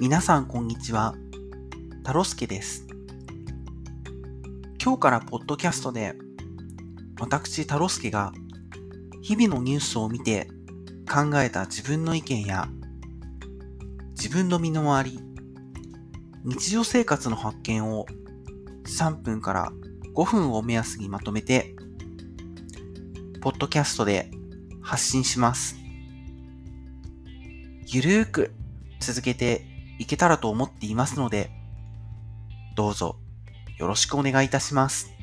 皆さんこんにちは。タロスケです。今日からポッドキャストで、私タロスケが日々のニュースを見て考えた自分の意見や自分の身の回り、日常生活の発見を3分から5分を目安にまとめて、ポッドキャストで発信します。ゆるーく続けていけたらと思っていますので、どうぞよろしくお願いいたします。